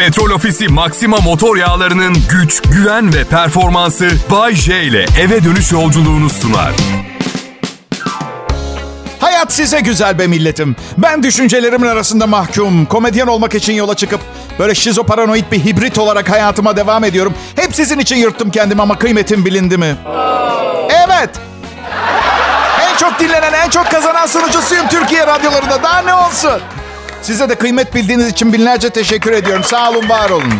Petrol Ofisi Maxima motor yağlarının güç, güven ve performansı Bay J ile eve dönüş yolculuğunu sunar. Hayat size güzel be milletim. Ben düşüncelerimin arasında mahkum. Komedyen olmak için yola çıkıp böyle şizoparanoid bir hibrit olarak hayatıma devam ediyorum. Hep sizin için yırttım kendimi ama kıymetim bilindi mi? Evet. En çok dinlenen, en çok kazanan sunucusuyum Türkiye radyolarında. Daha ne olsun? Size de kıymet bildiğiniz için binlerce teşekkür ediyorum. Sağ olun, var olun.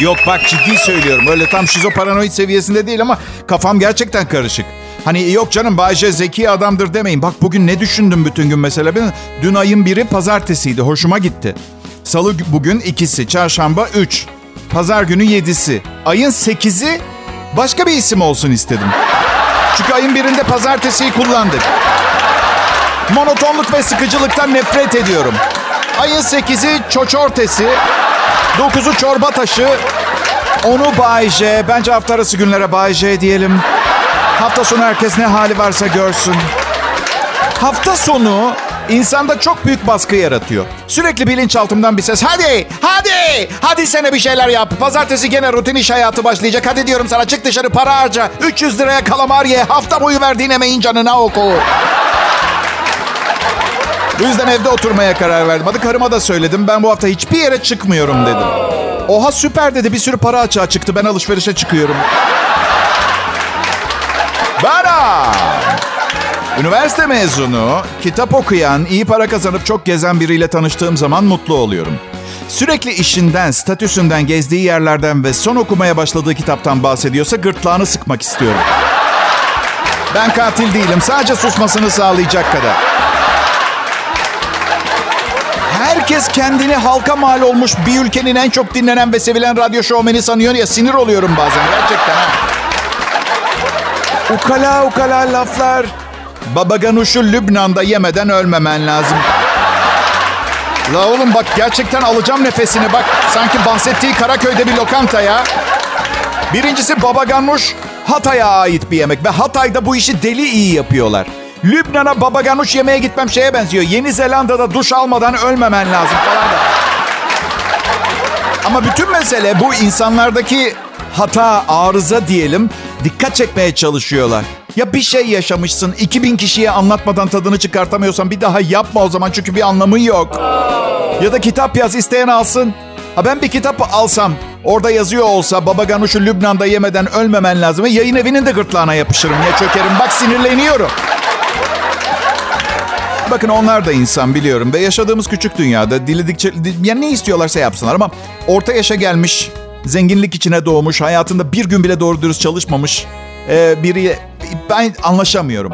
Yok bak ciddi söylüyorum. Öyle tam şizoparanoid seviyesinde değil ama kafam gerçekten karışık. Hani yok canım Bayce zeki adamdır demeyin. Bak bugün ne düşündüm bütün gün mesela. Ben, dün ayın biri pazartesiydi. Hoşuma gitti. Salı bugün ikisi. Çarşamba üç. Pazar günü yedisi. Ayın sekizi başka bir isim olsun istedim. Çünkü ayın birinde pazartesiyi kullandık. Monotonluk ve sıkıcılıktan nefret ediyorum. Ayın sekizi çoçortesi. Dokuzu çorba taşı. Onu Bay J. Bence hafta arası günlere Bay J diyelim. Hafta sonu herkes ne hali varsa görsün. Hafta sonu insanda çok büyük baskı yaratıyor. Sürekli bilinçaltımdan bir ses. Hadi, hadi, hadi sene bir şeyler yap. Pazartesi gene rutin iş hayatı başlayacak. Hadi diyorum sana çık dışarı para harca. 300 liraya kalamar ye. Hafta boyu verdiğin emeğin canına oku. Bu yüzden evde oturmaya karar verdim. Hadi karıma da söyledim. Ben bu hafta hiçbir yere çıkmıyorum dedim. Oha süper dedi. Bir sürü para açığa çıktı. Ben alışverişe çıkıyorum. Bana! Üniversite mezunu, kitap okuyan, iyi para kazanıp çok gezen biriyle tanıştığım zaman mutlu oluyorum. Sürekli işinden, statüsünden, gezdiği yerlerden ve son okumaya başladığı kitaptan bahsediyorsa gırtlağını sıkmak istiyorum. Ben katil değilim. Sadece susmasını sağlayacak kadar. Herkes kendini halka mal olmuş bir ülkenin en çok dinlenen ve sevilen radyo şovmeni sanıyor ya sinir oluyorum bazen gerçekten ha. Ukala ukala laflar. Baba ganuşu Lübnan'da yemeden ölmemen lazım. La oğlum bak gerçekten alacağım nefesini bak. Sanki bahsettiği Karaköy'de bir lokanta ya. Birincisi baba ganuş Hatay'a ait bir yemek. Ve Hatay'da bu işi deli iyi yapıyorlar. Lübnan'a baba ganuş yemeye gitmem şeye benziyor. Yeni Zelanda'da duş almadan ölmemen lazım falan da. Ama bütün mesele bu insanlardaki hata, arıza diyelim dikkat çekmeye çalışıyorlar. Ya bir şey yaşamışsın, 2000 kişiye anlatmadan tadını çıkartamıyorsan bir daha yapma o zaman çünkü bir anlamı yok. Ya da kitap yaz isteyen alsın. Ha ben bir kitap alsam, orada yazıyor olsa baba ganuşu Lübnan'da yemeden ölmemen lazım. Yayın evinin de gırtlağına yapışırım ya çökerim. Bak sinirleniyorum. Bakın onlar da insan biliyorum ve yaşadığımız küçük dünyada diledikçe ya ne istiyorlarsa yapsınlar ama orta yaşa gelmiş, zenginlik içine doğmuş, hayatında bir gün bile doğru dürüst çalışmamış e, biri ben anlaşamıyorum.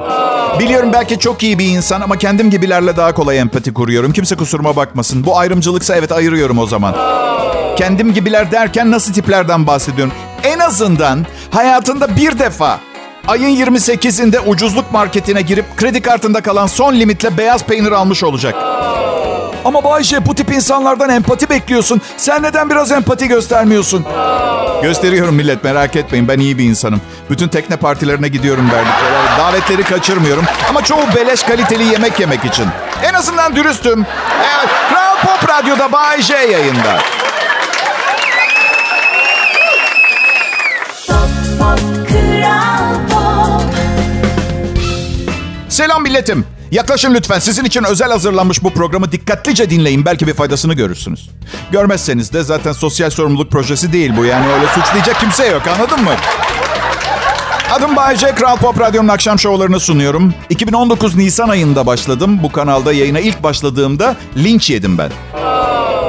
Biliyorum belki çok iyi bir insan ama kendim gibilerle daha kolay empati kuruyorum. Kimse kusuruma bakmasın. Bu ayrımcılıksa evet ayırıyorum o zaman. Kendim gibiler derken nasıl tiplerden bahsediyorum? En azından hayatında bir defa ayın 28'inde ucuzluk marketine girip kredi kartında kalan son limitle beyaz peynir almış olacak. Ama Bayşe bu tip insanlardan empati bekliyorsun. Sen neden biraz empati göstermiyorsun? Gösteriyorum millet merak etmeyin ben iyi bir insanım. Bütün tekne partilerine gidiyorum verdikleri. Davetleri kaçırmıyorum. Ama çoğu beleş kaliteli yemek yemek için. En azından dürüstüm. Evet, Kral Pop Radyo'da Bay J yayında. Selam milletim. Yaklaşın lütfen. Sizin için özel hazırlanmış bu programı dikkatlice dinleyin. Belki bir faydasını görürsünüz. Görmezseniz de zaten sosyal sorumluluk projesi değil bu. Yani öyle suçlayacak kimse yok anladın mı? Adım Bayece, Kral Pop Radyo'nun akşam şovlarını sunuyorum. 2019 Nisan ayında başladım. Bu kanalda yayına ilk başladığımda linç yedim ben.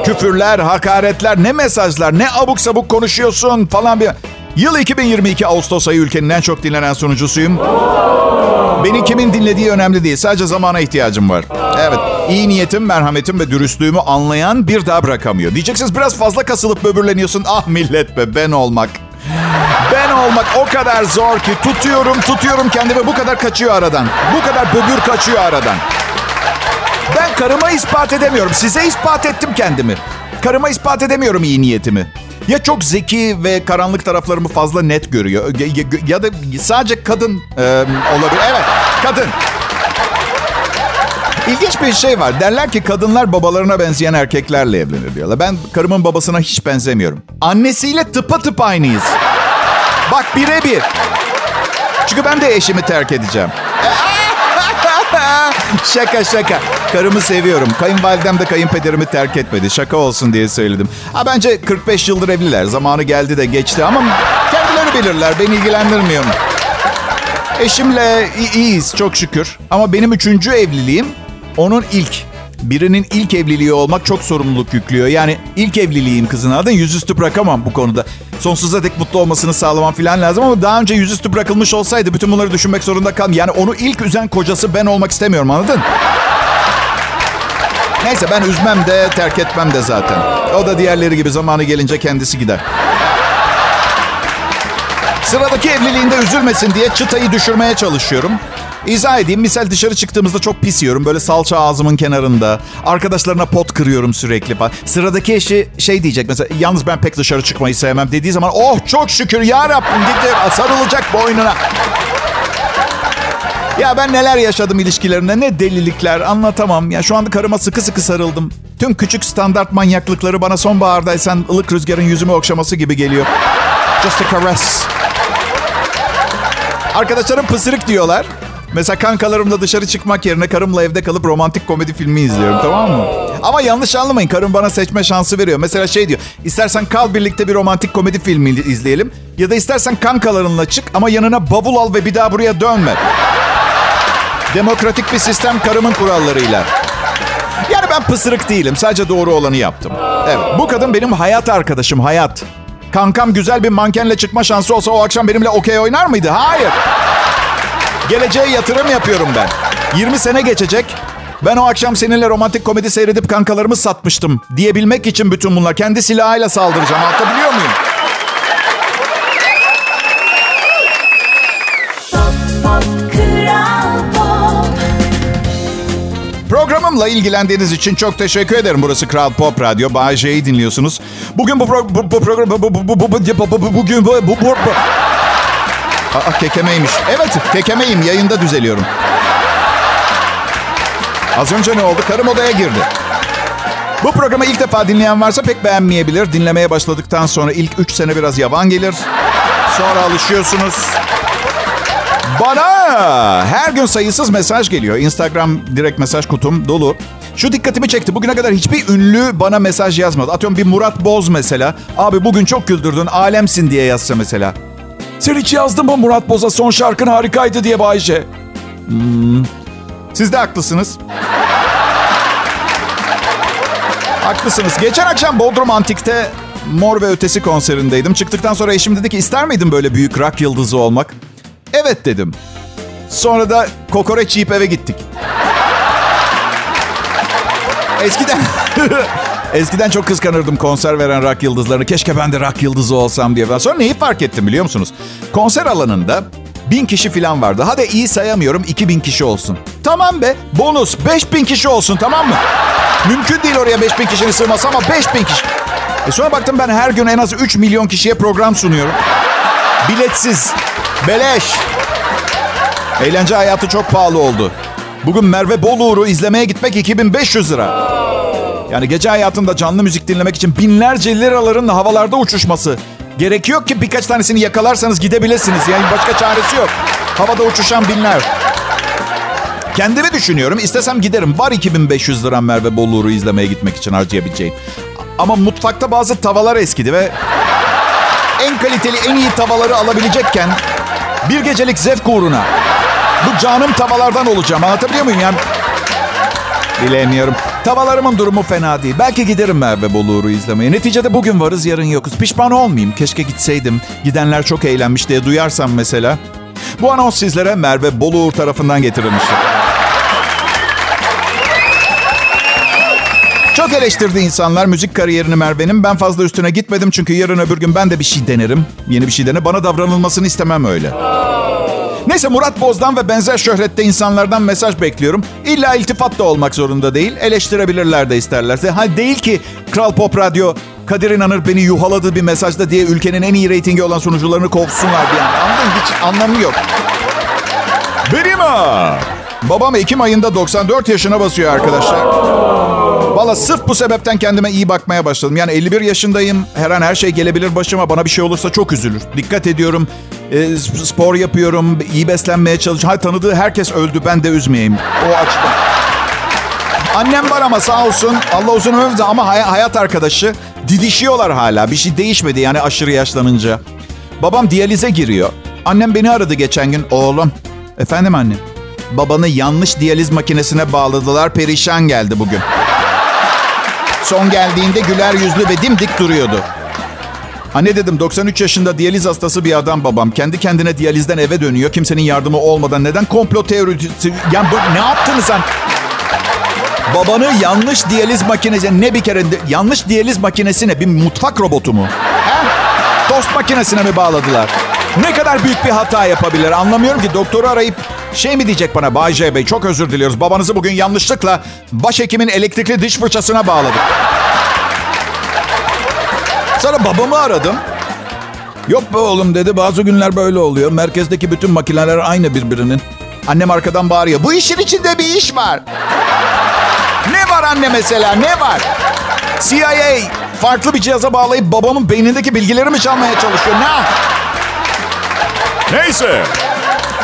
Küfürler, hakaretler, ne mesajlar, ne abuk sabuk konuşuyorsun falan bir... Yıl 2022 Ağustos ayı ülkenin en çok dinlenen sunucusuyum. Beni kimin dinlediği önemli değil. Sadece zamana ihtiyacım var. Evet. iyi niyetim, merhametim ve dürüstlüğümü anlayan bir daha bırakamıyor. Diyeceksiniz biraz fazla kasılıp böbürleniyorsun. Ah millet be ben olmak. Ben olmak o kadar zor ki tutuyorum tutuyorum kendimi bu kadar kaçıyor aradan. Bu kadar böbür kaçıyor aradan. Ben karıma ispat edemiyorum. Size ispat ettim kendimi. Karıma ispat edemiyorum iyi niyetimi. Ya çok zeki ve karanlık taraflarımı fazla net görüyor. Ya, da sadece kadın e, olabilir. Evet, kadın. İlginç bir şey var. Derler ki kadınlar babalarına benzeyen erkeklerle evlenir diyorlar. Ben karımın babasına hiç benzemiyorum. Annesiyle tıpa tıp aynıyız. Bak birebir. Çünkü ben de eşimi terk edeceğim. şaka şaka. Karımı seviyorum. Kayınvalidem de kayınpederimi terk etmedi. Şaka olsun diye söyledim. Ha bence 45 yıldır evliler. Zamanı geldi de geçti ama kendileri bilirler. Beni ilgilendirmiyor. Eşimle iyiyiz çok şükür. Ama benim üçüncü evliliğim onun ilk. Birinin ilk evliliği olmak çok sorumluluk yüklüyor. Yani ilk evliliğim kızın adı yüzüstü bırakamam bu konuda. Sonsuza dek mutlu olmasını sağlamam falan lazım ama daha önce yüzüstü bırakılmış olsaydı bütün bunları düşünmek zorunda kaldım. Yani onu ilk üzen kocası ben olmak istemiyorum anladın? Neyse ben üzmem de terk etmem de zaten. O da diğerleri gibi zamanı gelince kendisi gider. Sıradaki evliliğinde üzülmesin diye çıtayı düşürmeye çalışıyorum. İzah edeyim. Misal dışarı çıktığımızda çok pis yiyorum. Böyle salça ağzımın kenarında. Arkadaşlarına pot kırıyorum sürekli. Sıradaki eşi şey diyecek mesela. Yalnız ben pek dışarı çıkmayı sevmem dediği zaman. Oh çok şükür ya Rabbim dedi. Sarılacak boynuna. Ya ben neler yaşadım ilişkilerimde. Ne delilikler anlatamam. Ya şu anda karıma sıkı sıkı sarıldım. Tüm küçük standart manyaklıkları bana sonbahardaysan ılık rüzgarın yüzümü okşaması gibi geliyor. Just a caress. Arkadaşlarım pısırık diyorlar. Mesela kankalarımla dışarı çıkmak yerine karımla evde kalıp romantik komedi filmi izliyorum tamam mı? Ama yanlış anlamayın karım bana seçme şansı veriyor. Mesela şey diyor istersen kal birlikte bir romantik komedi filmi izleyelim. Ya da istersen kankalarınla çık ama yanına bavul al ve bir daha buraya dönme. Demokratik bir sistem karımın kurallarıyla. Yani ben pısırık değilim. Sadece doğru olanı yaptım. Evet. Bu kadın benim hayat arkadaşım. Hayat. Kankam güzel bir mankenle çıkma şansı olsa o akşam benimle okey oynar mıydı? Hayır. Geleceğe yatırım yapıyorum ben. 20 sene geçecek. Ben o akşam seninle romantik komedi seyredip kankalarımı satmıştım diyebilmek için bütün bunlar. Kendi silahıyla saldıracağım. Anlatabiliyor muyum? Programımla ilgilendiğiniz için çok teşekkür ederim. Burası Kral Pop Radyo. J'yi dinliyorsunuz. Bugün bu, pro, bu, bu program... Bu, bu, bu, bu, bu, bu, bugün bu... bu, bu, bu. Aa, kekemeymiş. Evet, kekemeyim. Yayında düzeliyorum. Az önce ne oldu? Karım odaya girdi. Bu programı ilk defa dinleyen varsa pek beğenmeyebilir. Dinlemeye başladıktan sonra ilk 3 sene biraz yavan gelir. Sonra alışıyorsunuz. Bana her gün sayısız mesaj geliyor. Instagram direkt mesaj kutum dolu. Şu dikkatimi çekti. Bugüne kadar hiçbir ünlü bana mesaj yazmadı. Atıyorum bir Murat Boz mesela. Abi bugün çok güldürdün, alemsin diye yazsa mesela. Sen hiç yazdın mı Murat Boz'a son şarkın harikaydı diye Bayce? Hmm. Siz de haklısınız. haklısınız. Geçen akşam Bodrum Antik'te Mor ve Ötesi konserindeydim. Çıktıktan sonra eşim dedi ki ister miydin böyle büyük rock yıldızı olmak? Evet dedim. Sonra da kokoreç yiyip eve gittik. Eskiden eskiden çok kıskanırdım konser veren rock yıldızlarını. Keşke ben de rock yıldızı olsam diye. Sonra neyi fark ettim biliyor musunuz? Konser alanında bin kişi falan vardı. Hadi iyi sayamıyorum 2000 kişi olsun. Tamam be bonus 5000 kişi olsun tamam mı? Mümkün değil oraya 5000 kişinin sığması ama 5000 kişi. E sonra baktım ben her gün en az 3 milyon kişiye program sunuyorum. Biletsiz. Beleş. Eğlence hayatı çok pahalı oldu. Bugün Merve Boluğur'u izlemeye gitmek 2500 lira. Yani gece hayatında canlı müzik dinlemek için binlerce liraların havalarda uçuşması. Gerek yok ki birkaç tanesini yakalarsanız gidebilirsiniz. Yani başka çaresi yok. Havada uçuşan binler. Kendimi düşünüyorum. İstesem giderim. Var 2500 lira Merve Boluğur'u izlemeye gitmek için harcayabileceğim. Ama mutfakta bazı tavalar eskidi ve en kaliteli, en iyi tavaları alabilecekken bir gecelik zevk uğruna bu canım tavalardan olacağım. Anlatabiliyor muyum yani? Bilemiyorum. Tavalarımın durumu fena değil. Belki giderim Merve Boluğur'u izlemeye. Neticede bugün varız, yarın yokuz. Pişman olmayayım. Keşke gitseydim. Gidenler çok eğlenmiş diye duyarsam mesela. Bu anons sizlere Merve Boluğur tarafından getirilmiştir. Çok eleştirdi insanlar müzik kariyerini Merve'nin. Ben fazla üstüne gitmedim çünkü yarın öbür gün ben de bir şey denerim. Yeni bir şey dene. Bana davranılmasını istemem öyle. Neyse Murat Boz'dan ve benzer şöhrette insanlardan mesaj bekliyorum. İlla iltifat da olmak zorunda değil. Eleştirebilirler de isterlerse. Ha değil ki Kral Pop Radyo Kadir İnanır beni yuhaladı bir mesajda diye ülkenin en iyi reytingi olan sunucularını kovsunlar diye. Anladın Hiç anlamı yok. Benim ha. Babam Ekim ayında 94 yaşına basıyor arkadaşlar. Valla sırf bu sebepten kendime iyi bakmaya başladım. Yani 51 yaşındayım. Her an her şey gelebilir başıma. Bana bir şey olursa çok üzülür. Dikkat ediyorum. E, spor yapıyorum. iyi beslenmeye çalışıyorum. Ha, tanıdığı herkes öldü. Ben de üzmeyeyim. O açıdan. Annem var ama sağ olsun. Allah uzun ömür ama hay- hayat arkadaşı. Didişiyorlar hala. Bir şey değişmedi yani aşırı yaşlanınca. Babam diyalize giriyor. Annem beni aradı geçen gün. Oğlum. Efendim anne. Babanı yanlış diyaliz makinesine bağladılar. Perişan geldi bugün. Son geldiğinde güler yüzlü ve dimdik duruyordu. Anne dedim 93 yaşında diyaliz hastası bir adam babam. Kendi kendine diyalizden eve dönüyor. Kimsenin yardımı olmadan. Neden komplo teorisi? Yani bu, ne yaptın sen? Babanı yanlış diyaliz makinesi ne bir kere yanlış diyaliz makinesine bir mutfak robotu mu? He? Tost makinesine mi bağladılar? Ne kadar büyük bir hata yapabilir anlamıyorum ki doktoru arayıp şey mi diyecek bana Bay J Bey çok özür diliyoruz. Babanızı bugün yanlışlıkla başhekimin elektrikli diş fırçasına bağladık. Sonra babamı aradım. Yok be oğlum dedi bazı günler böyle oluyor. Merkezdeki bütün makineler aynı birbirinin. Annem arkadan bağırıyor. Bu işin içinde bir iş var. Ne var anne mesela ne var? CIA farklı bir cihaza bağlayıp babamın beynindeki bilgileri mi çalmaya çalışıyor? Ne? Neyse.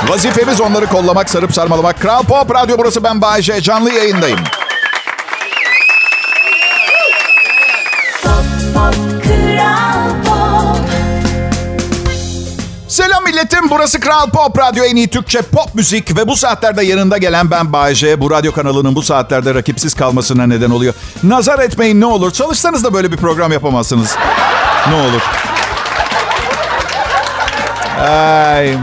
Vazifemiz onları kollamak, sarıp sarmalamak. Kral Pop Radyo burası ben Bayece. Canlı yayındayım. Selam milletim. Burası Kral Pop Radyo en iyi Türkçe pop müzik ve bu saatlerde yanında gelen ben Bayece. Bu radyo kanalının bu saatlerde rakipsiz kalmasına neden oluyor. Nazar etmeyin ne olur. Çalışsanız da böyle bir program yapamazsınız. Ne olur. Ay.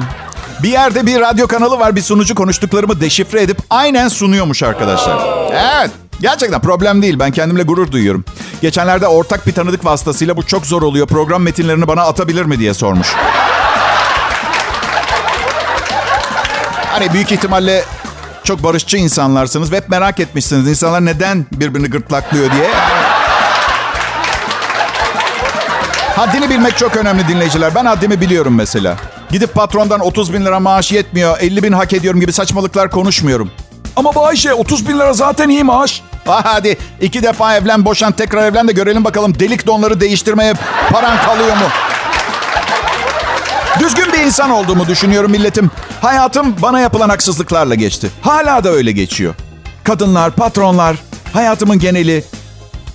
Bir yerde bir radyo kanalı var. Bir sunucu konuştuklarımı deşifre edip aynen sunuyormuş arkadaşlar. Evet. Gerçekten problem değil. Ben kendimle gurur duyuyorum. Geçenlerde ortak bir tanıdık vasıtasıyla bu çok zor oluyor. Program metinlerini bana atabilir mi diye sormuş. Hani büyük ihtimalle çok barışçı insanlarsınız ve hep merak etmişsiniz. İnsanlar neden birbirini gırtlaklıyor diye. Haddini bilmek çok önemli dinleyiciler. Ben haddimi biliyorum mesela. Gidip patrondan 30 bin lira maaş yetmiyor, 50 bin hak ediyorum gibi saçmalıklar konuşmuyorum. Ama bu Ayşe 30 bin lira zaten iyi maaş. Ah hadi iki defa evlen boşan tekrar evlen de görelim bakalım delik donları değiştirmeye paran kalıyor mu? Düzgün bir insan olduğumu düşünüyorum milletim. Hayatım bana yapılan haksızlıklarla geçti. Hala da öyle geçiyor. Kadınlar, patronlar, hayatımın geneli.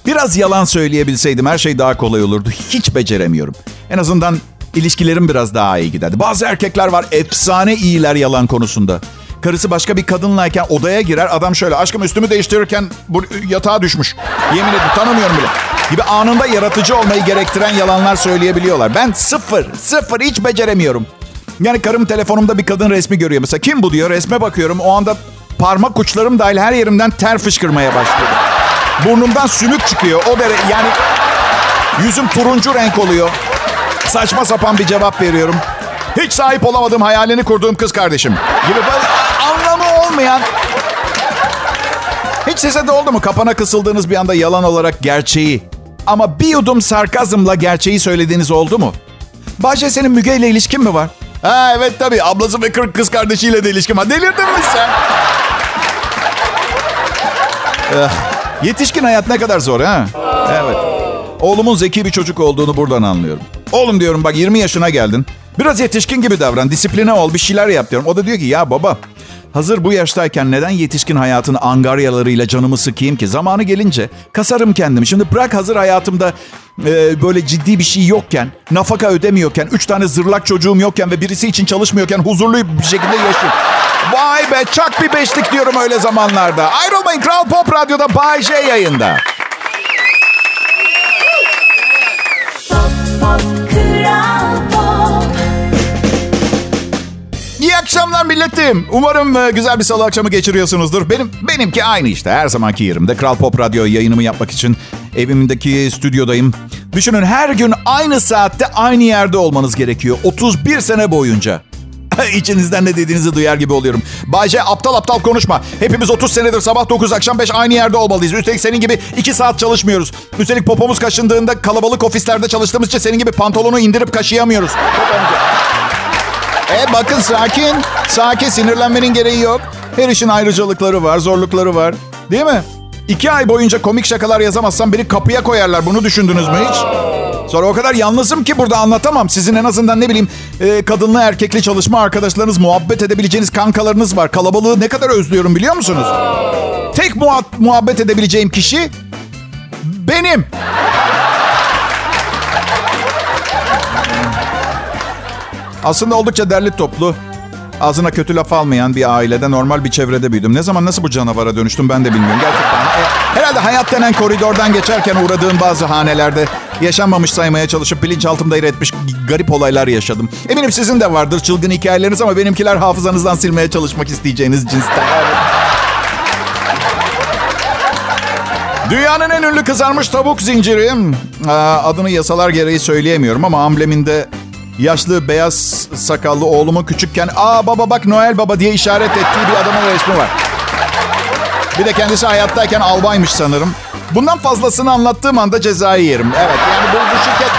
Biraz yalan söyleyebilseydim her şey daha kolay olurdu. Hiç beceremiyorum. En azından ilişkilerim biraz daha iyi giderdi. Bazı erkekler var efsane iyiler yalan konusunda. Karısı başka bir kadınlayken odaya girer. Adam şöyle aşkım üstümü değiştirirken bu yatağa düşmüş. Yemin ederim tanımıyorum bile. Gibi anında yaratıcı olmayı gerektiren yalanlar söyleyebiliyorlar. Ben sıfır, sıfır hiç beceremiyorum. Yani karım telefonumda bir kadın resmi görüyor. Mesela kim bu diyor resme bakıyorum. O anda parmak uçlarım dahil her yerimden ter fışkırmaya başlıyor. Burnumdan sümük çıkıyor. O dere yani yüzüm turuncu renk oluyor. Saçma sapan bir cevap veriyorum. Hiç sahip olamadığım hayalini kurduğum kız kardeşim. Gibi böyle anlamı olmayan... Hiç size de oldu mu? Kapana kısıldığınız bir anda yalan olarak gerçeği. Ama bir yudum sarkazmla gerçeği söylediğiniz oldu mu? Bahçe senin Müge ile ilişkin mi var? Ha evet tabii. Ablası ve kırk kız kardeşiyle de ilişkim var. Delirdin mi sen? Eh, yetişkin hayat ne kadar zor ha? Evet. Oğlumun zeki bir çocuk olduğunu buradan anlıyorum. Oğlum diyorum bak 20 yaşına geldin. Biraz yetişkin gibi davran, disipline ol, bir şeyler yap diyorum. O da diyor ki ya baba hazır bu yaştayken neden yetişkin hayatın angaryalarıyla canımı sıkayım ki? Zamanı gelince kasarım kendimi. Şimdi bırak hazır hayatımda e, böyle ciddi bir şey yokken, nafaka ödemiyorken, üç tane zırlak çocuğum yokken ve birisi için çalışmıyorken huzurlu bir şekilde yaşayayım. Vay be çak bir beşlik diyorum öyle zamanlarda. Ayrılmayın Kral Pop Radyo'da Bay J yayında. Akşamlar milletim. Umarım e, güzel bir salı akşamı geçiriyorsunuzdur. Benim benimki aynı işte. Her zamanki yerimde. Kral Pop Radyo yayınımı yapmak için evimdeki stüdyodayım. Düşünün her gün aynı saatte aynı yerde olmanız gerekiyor. 31 sene boyunca. İçinizden ne dediğinizi duyar gibi oluyorum. Bayce aptal aptal konuşma. Hepimiz 30 senedir sabah 9 akşam 5 aynı yerde olmalıyız. Üstelik senin gibi 2 saat çalışmıyoruz. Üstelik popomuz kaşındığında kalabalık ofislerde çalıştığımız için senin gibi pantolonu indirip kaşıyamıyoruz. E bakın sakin. Sakin sinirlenmenin gereği yok. Her işin ayrıcalıkları var, zorlukları var. Değil mi? İki ay boyunca komik şakalar yazamazsam beni kapıya koyarlar. Bunu düşündünüz mü hiç? Sonra o kadar yalnızım ki burada anlatamam. Sizin en azından ne bileyim e, kadınlı erkekli çalışma arkadaşlarınız, muhabbet edebileceğiniz kankalarınız var. Kalabalığı ne kadar özlüyorum biliyor musunuz? Tek muha- muhabbet edebileceğim kişi benim. Aslında oldukça derli toplu. Ağzına kötü laf almayan bir ailede, normal bir çevrede büyüdüm. Ne zaman nasıl bu canavara dönüştüm ben de bilmiyorum. Gerçekten. E, herhalde hayat denen koridordan geçerken uğradığım bazı hanelerde yaşanmamış saymaya çalışıp bilinçaltımda yer etmiş garip olaylar yaşadım. Eminim sizin de vardır çılgın hikayeleriniz ama benimkiler hafızanızdan silmeye çalışmak isteyeceğiniz cinsten. Dünyanın en ünlü kızarmış tavuk zinciri. Adını yasalar gereği söyleyemiyorum ama ambleminde yaşlı beyaz sakallı oğlumu küçükken ''Aa baba bak Noel Baba'' diye işaret ettiği bir adamın resmi var. Bir de kendisi hayattayken albaymış sanırım. Bundan fazlasını anlattığım anda cezayı yerim. Evet yani bu, bu şirket...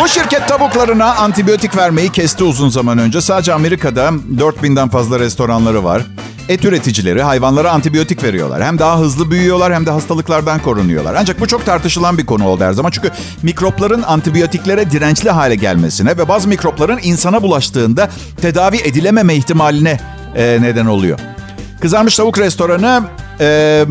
Bu şirket tavuklarına antibiyotik vermeyi kesti uzun zaman önce. Sadece Amerika'da 4000'den fazla restoranları var. Et üreticileri hayvanlara antibiyotik veriyorlar. Hem daha hızlı büyüyorlar hem de hastalıklardan korunuyorlar. Ancak bu çok tartışılan bir konu oldu her zaman. Çünkü mikropların antibiyotiklere dirençli hale gelmesine ve bazı mikropların insana bulaştığında tedavi edilememe ihtimaline e, neden oluyor. Kızarmış tavuk restoranı e,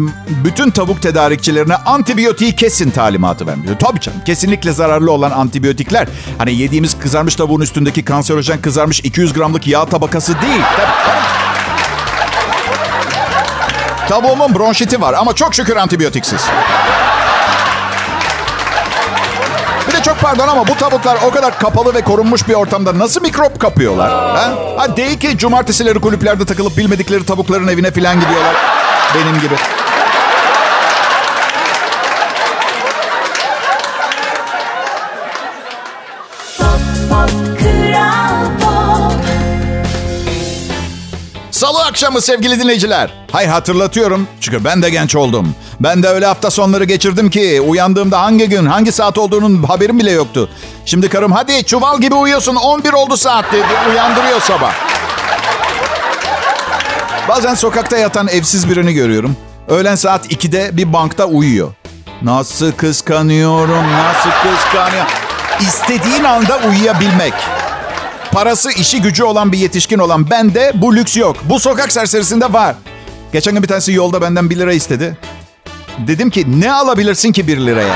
bütün tavuk tedarikçilerine antibiyotiği kesin talimatı vermiyor. Tabii canım kesinlikle zararlı olan antibiyotikler. Hani yediğimiz kızarmış tavuğun üstündeki kanserojen kızarmış 200 gramlık yağ tabakası değil. Tabii, Tavuğumun bronşiti var ama çok şükür antibiyotiksiz. Bir de çok pardon ama bu tavuklar o kadar kapalı ve korunmuş bir ortamda nasıl mikrop kapıyorlar? Ha? Ha değil ki cumartesileri kulüplerde takılıp bilmedikleri tavukların evine falan gidiyorlar. Benim gibi. Akşamı sevgili dinleyiciler. Hayır hatırlatıyorum çünkü ben de genç oldum. Ben de öyle hafta sonları geçirdim ki uyandığımda hangi gün hangi saat olduğunun haberim bile yoktu. Şimdi karım hadi çuval gibi uyuyorsun 11 oldu saat dedi uyandırıyor sabah. Bazen sokakta yatan evsiz birini görüyorum. Öğlen saat 2'de bir bankta uyuyor. Nasıl kıskanıyorum, nasıl kıskanıyorum. İstediğin anda uyuyabilmek. Parası, işi, gücü olan bir yetişkin olan bende bu lüks yok. Bu sokak serserisinde var. Geçen gün bir tanesi yolda benden 1 lira istedi. Dedim ki ne alabilirsin ki 1 liraya?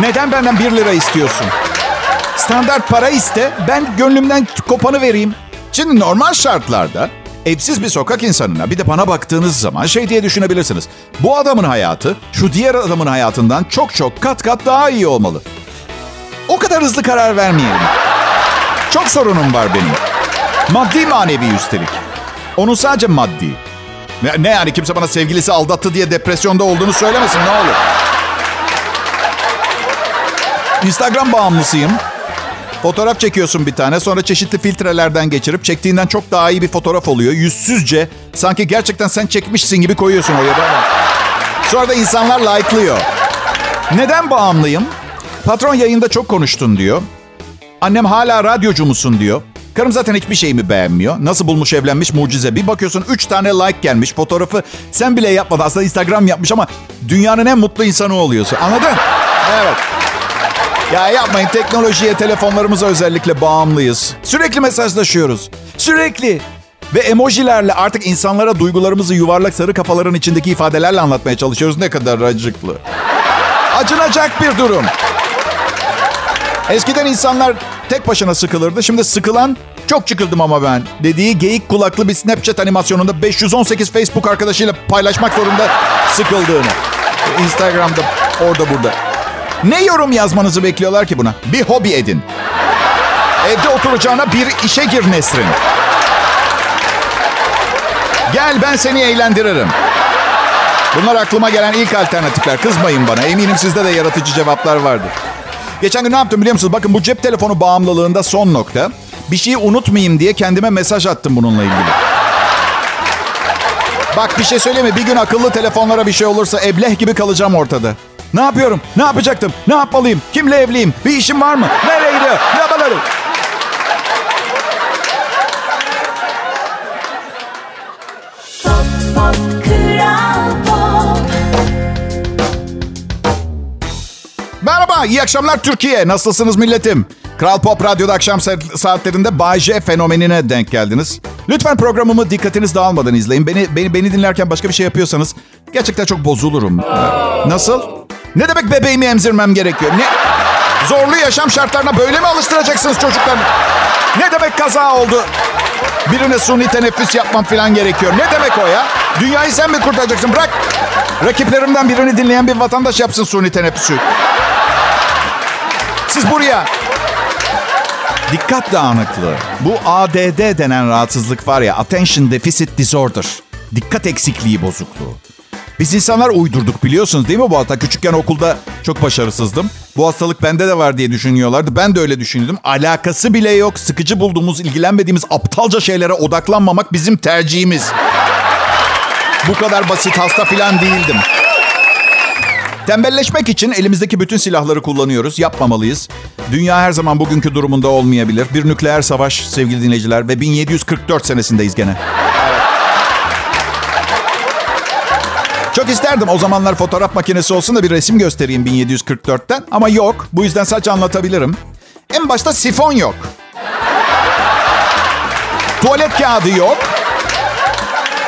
Neden benden 1 lira istiyorsun? Standart para iste, ben gönlümden kopanı vereyim. Şimdi normal şartlarda evsiz bir sokak insanına bir de bana baktığınız zaman şey diye düşünebilirsiniz. Bu adamın hayatı şu diğer adamın hayatından çok çok kat kat daha iyi olmalı. O kadar hızlı karar vermeyelim. Çok sorunum var benim. Maddi manevi üstelik. Onun sadece maddi. Ne, ne yani kimse bana sevgilisi aldattı diye depresyonda olduğunu söylemesin ne olur. Instagram bağımlısıyım. Fotoğraf çekiyorsun bir tane sonra çeşitli filtrelerden geçirip çektiğinden çok daha iyi bir fotoğraf oluyor. Yüzsüzce sanki gerçekten sen çekmişsin gibi koyuyorsun oraya. Sonra da insanlar like'lıyor. Neden bağımlıyım? Patron yayında çok konuştun diyor. Annem hala radyocu musun diyor. Karım zaten hiçbir şeyimi beğenmiyor. Nasıl bulmuş evlenmiş mucize. Bir bakıyorsun 3 tane like gelmiş. Fotoğrafı sen bile yapmadın. Aslında Instagram yapmış ama dünyanın en mutlu insanı oluyorsun. Anladın? Evet. Ya yapmayın teknolojiye, telefonlarımıza özellikle bağımlıyız. Sürekli mesajlaşıyoruz. Sürekli. Ve emojilerle artık insanlara duygularımızı yuvarlak sarı kafaların içindeki ifadelerle anlatmaya çalışıyoruz. Ne kadar acıklı. Acınacak bir durum. Eskiden insanlar tek başına sıkılırdı. Şimdi sıkılan çok çıkıldım ama ben dediği geyik kulaklı bir Snapchat animasyonunda 518 Facebook arkadaşıyla paylaşmak zorunda sıkıldığını. Instagram'da orada burada. Ne yorum yazmanızı bekliyorlar ki buna? Bir hobi edin. Evde oturacağına bir işe gir Nesrin. Gel ben seni eğlendiririm. Bunlar aklıma gelen ilk alternatifler. Kızmayın bana. Eminim sizde de yaratıcı cevaplar vardır. Geçen gün ne yaptım biliyor musunuz? Bakın bu cep telefonu bağımlılığında son nokta. Bir şeyi unutmayayım diye kendime mesaj attım bununla ilgili. Bak bir şey söyleyeyim mi? Bir gün akıllı telefonlara bir şey olursa ebleh gibi kalacağım ortada. Ne yapıyorum? Ne yapacaktım? Ne yapmalıyım? Kimle evliyim? Bir işim var mı? Nereye gidiyor? Ne yapmalıyım? Merhaba, iyi akşamlar Türkiye. Nasılsınız milletim? Kral Pop Radyo'da akşam saatlerinde Bay fenomenine denk geldiniz. Lütfen programımı dikkatiniz dağılmadan izleyin. Beni, beni, beni dinlerken başka bir şey yapıyorsanız gerçekten çok bozulurum. Nasıl? Ne demek bebeğimi emzirmem gerekiyor? Ne? Zorlu yaşam şartlarına böyle mi alıştıracaksınız çocuklar? Ne demek kaza oldu? Birine suni teneffüs yapmam falan gerekiyor. Ne demek o ya? Dünyayı sen mi kurtaracaksın? Bırak. Rakiplerimden birini dinleyen bir vatandaş yapsın suni teneffüsü. Siz buraya Dikkat dağınıklığı. Bu ADD denen rahatsızlık var ya, Attention Deficit Disorder. Dikkat eksikliği bozukluğu. Biz insanlar uydurduk biliyorsunuz değil mi bu hata? Küçükken okulda çok başarısızdım. Bu hastalık bende de var diye düşünüyorlardı. Ben de öyle düşünüyordum. Alakası bile yok. Sıkıcı bulduğumuz, ilgilenmediğimiz aptalca şeylere odaklanmamak bizim tercihimiz. Bu kadar basit hasta falan değildim. Tembelleşmek için elimizdeki bütün silahları kullanıyoruz. Yapmamalıyız. Dünya her zaman bugünkü durumunda olmayabilir. Bir nükleer savaş sevgili dinleyiciler ve 1744 senesindeyiz gene. Çok isterdim o zamanlar fotoğraf makinesi olsun da bir resim göstereyim 1744'ten. Ama yok. Bu yüzden sadece anlatabilirim. En başta sifon yok. Tuvalet kağıdı yok.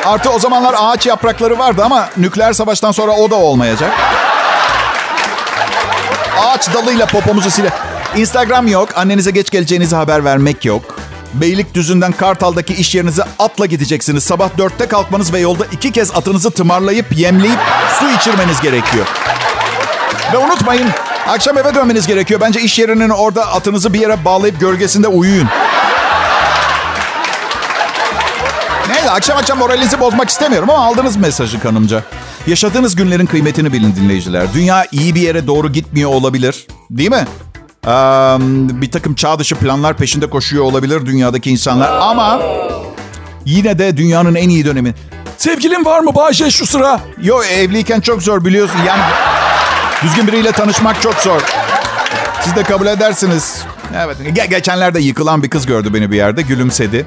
Artı o zamanlar ağaç yaprakları vardı ama nükleer savaştan sonra o da olmayacak. Ağaç dalıyla popomuzu sile. Instagram yok. Annenize geç geleceğinizi haber vermek yok. Beylikdüzü'nden Kartal'daki iş yerinize atla gideceksiniz. Sabah dörtte kalkmanız ve yolda iki kez atınızı tımarlayıp yemleyip su içirmeniz gerekiyor. Ve unutmayın akşam eve dönmeniz gerekiyor. Bence iş yerinin orada atınızı bir yere bağlayıp gölgesinde uyuyun. Neyse akşam akşam moralinizi bozmak istemiyorum ama aldınız mesajı kanımca. Yaşadığınız günlerin kıymetini bilin dinleyiciler. Dünya iyi bir yere doğru gitmiyor olabilir. Değil mi? Ee, bir takım çağ dışı planlar peşinde koşuyor olabilir dünyadaki insanlar. Ama yine de dünyanın en iyi dönemi. Sevgilin var mı Bahçe şu sıra? Yo evliyken çok zor biliyorsun. Yani düzgün biriyle tanışmak çok zor. Siz de kabul edersiniz. Evet. Ge- geçenlerde yıkılan bir kız gördü beni bir yerde. Gülümsedi.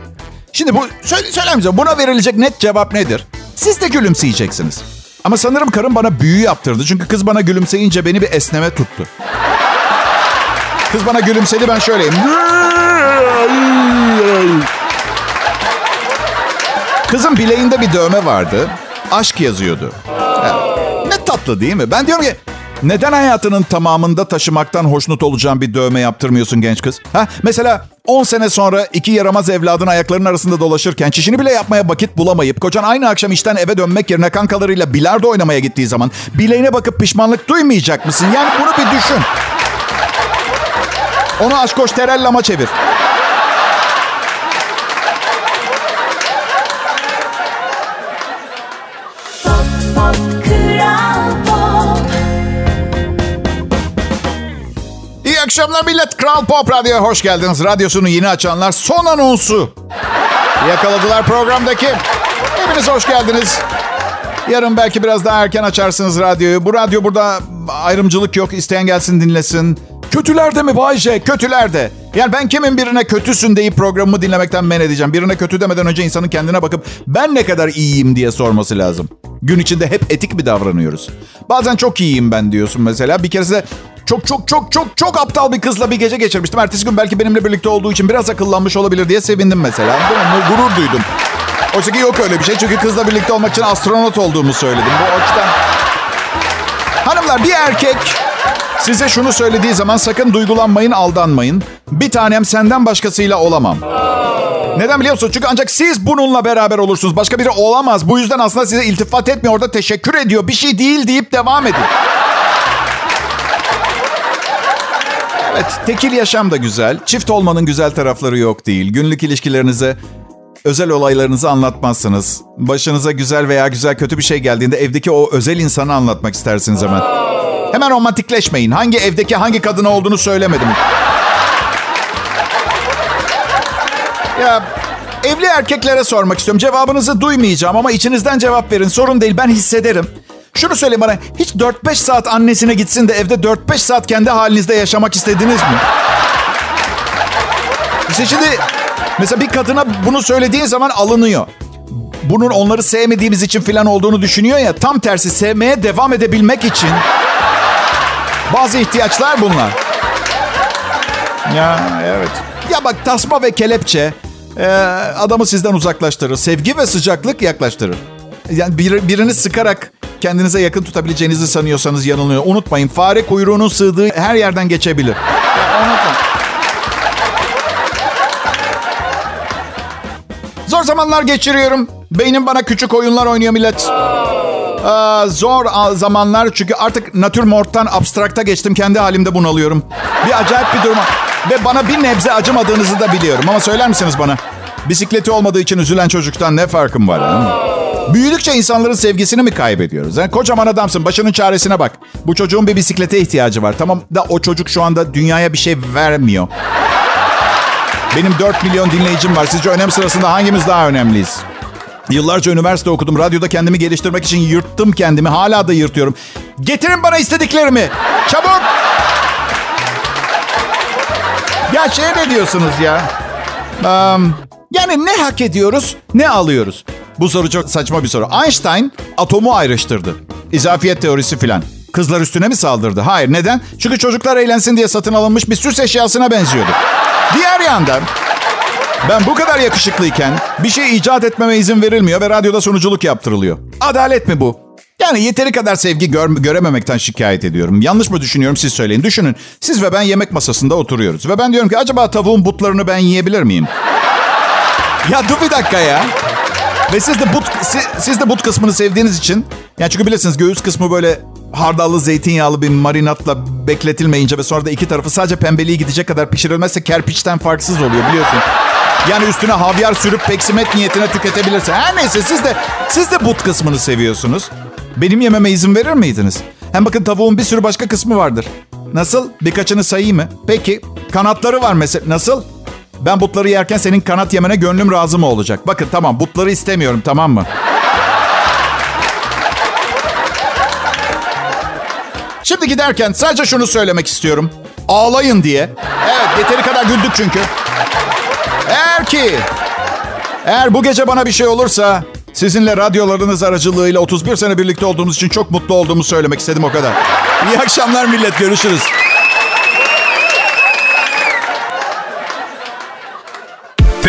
Şimdi bu söyle, söylemeyeceğim. Buna verilecek net cevap nedir? Siz de gülümseyeceksiniz. Ama sanırım karım bana büyü yaptırdı. Çünkü kız bana gülümseyince beni bir esneme tuttu. Kız bana gülümsedi ben şöyleyim. Kızın bileğinde bir dövme vardı. Aşk yazıyordu. ne tatlı değil mi? Ben diyorum ki neden hayatının tamamında taşımaktan hoşnut olacağın bir dövme yaptırmıyorsun genç kız? Ha? Mesela 10 sene sonra iki yaramaz evladın ayaklarının arasında dolaşırken çişini bile yapmaya vakit bulamayıp kocan aynı akşam işten eve dönmek yerine kankalarıyla bilardo oynamaya gittiği zaman bileğine bakıp pişmanlık duymayacak mısın? Yani bunu bir düşün. Onu aşkoş terellama çevir. Akşamlar millet. Kral Pop Radyo'ya hoş geldiniz. Radyosunu yeni açanlar son anonsu. Yakaladılar programdaki. Hepiniz hoş geldiniz. Yarın belki biraz daha erken açarsınız radyoyu. Bu radyo burada ayrımcılık yok. İsteyen gelsin dinlesin. Kötülerde mi Bayce? Kötülerde. Yani ben kimin birine kötüsün deyip programımı dinlemekten men edeceğim. Birine kötü demeden önce insanın kendine bakıp ben ne kadar iyiyim diye sorması lazım. Gün içinde hep etik mi davranıyoruz? Bazen çok iyiyim ben diyorsun mesela. Bir keresinde çok çok çok çok çok aptal bir kızla bir gece geçirmiştim. Ertesi gün belki benimle birlikte olduğu için biraz akıllanmış olabilir diye sevindim mesela. Gurur duydum. Oysa ki yok öyle bir şey. Çünkü kızla birlikte olmak için astronot olduğumu söyledim. Bu açıdan... Hanımlar bir erkek size şunu söylediği zaman sakın duygulanmayın, aldanmayın. Bir tanem senden başkasıyla olamam. Neden biliyor musunuz? Çünkü ancak siz bununla beraber olursunuz. Başka biri olamaz. Bu yüzden aslında size iltifat etmiyor. Orada teşekkür ediyor. Bir şey değil deyip devam edin. Evet, tekil yaşam da güzel. Çift olmanın güzel tarafları yok değil. Günlük ilişkilerinize özel olaylarınızı anlatmazsınız. Başınıza güzel veya güzel kötü bir şey geldiğinde evdeki o özel insanı anlatmak istersiniz hemen. Hemen romantikleşmeyin. Hangi evdeki hangi kadına olduğunu söylemedim. Ya evli erkeklere sormak istiyorum. Cevabınızı duymayacağım ama içinizden cevap verin. Sorun değil ben hissederim. Şunu söyleyeyim bana. Hiç 4-5 saat annesine gitsin de evde 4-5 saat kendi halinizde yaşamak istediniz mi? İşte şimdi mesela bir kadına bunu söylediğin zaman alınıyor. Bunun onları sevmediğimiz için falan olduğunu düşünüyor ya. Tam tersi sevmeye devam edebilmek için Bazı ihtiyaçlar bunlar. Ya evet. Ya bak tasma ve kelepçe e, adamı sizden uzaklaştırır. Sevgi ve sıcaklık yaklaştırır. Yani bir, birini sıkarak kendinize yakın tutabileceğinizi sanıyorsanız yanılıyor. Unutmayın fare kuyruğunun sığdığı her yerden geçebilir. Unutmayın. Zor zamanlar geçiriyorum. Beynim bana küçük oyunlar oynuyor millet. Ee, zor zamanlar çünkü artık natürmorttan abstrakta geçtim. Kendi halimde bunalıyorum. Bir acayip bir durum. Ve bana bir nebze acımadığınızı da biliyorum. Ama söyler misiniz bana? Bisikleti olmadığı için üzülen çocuktan ne farkım var? Ha? Büyüdükçe insanların sevgisini mi kaybediyoruz? Yani kocaman adamsın başının çaresine bak. Bu çocuğun bir bisiklete ihtiyacı var. Tamam da o çocuk şu anda dünyaya bir şey vermiyor. Benim 4 milyon dinleyicim var. Sizce önem sırasında hangimiz daha önemliyiz? Yıllarca üniversite okudum. Radyoda kendimi geliştirmek için yırttım kendimi. Hala da yırtıyorum. Getirin bana istediklerimi. Çabuk. Ya şey ne diyorsunuz ya? Um, yani ne hak ediyoruz, ne alıyoruz? Bu soru çok saçma bir soru. Einstein atomu ayrıştırdı. İzafiyet teorisi filan. Kızlar üstüne mi saldırdı? Hayır. Neden? Çünkü çocuklar eğlensin diye satın alınmış bir süs eşyasına benziyordu. Diğer yandan ben bu kadar yakışıklıyken bir şey icat etmeme izin verilmiyor ve radyoda sunuculuk yaptırılıyor. Adalet mi bu? Yani yeteri kadar sevgi gör, görememekten şikayet ediyorum. Yanlış mı düşünüyorum siz söyleyin. Düşünün siz ve ben yemek masasında oturuyoruz. Ve ben diyorum ki acaba tavuğun butlarını ben yiyebilir miyim? ya dur bir dakika ya. Ve siz de but, siz, siz de but kısmını sevdiğiniz için. Yani çünkü bilirsiniz göğüs kısmı böyle hardallı zeytinyağlı bir marinatla bekletilmeyince ve sonra da iki tarafı sadece pembeliği gidecek kadar pişirilmezse kerpiçten farksız oluyor biliyorsun. Yani üstüne havyar sürüp peksimet niyetine tüketebilirsin. Her neyse siz de siz de but kısmını seviyorsunuz. Benim yememe izin verir miydiniz? Hem bakın tavuğun bir sürü başka kısmı vardır. Nasıl? Birkaçını sayayım mı? Peki. Kanatları var mesela. Nasıl? Ben butları yerken senin kanat yemene gönlüm razı mı olacak? Bakın tamam butları istemiyorum tamam mı? Şimdi giderken sadece şunu söylemek istiyorum. Ağlayın diye. Evet yeteri kadar güldük çünkü. Eğer ki eğer bu gece bana bir şey olursa sizinle radyolarınız aracılığıyla 31 sene birlikte olduğumuz için çok mutlu olduğumu söylemek istedim o kadar. İyi akşamlar millet görüşürüz.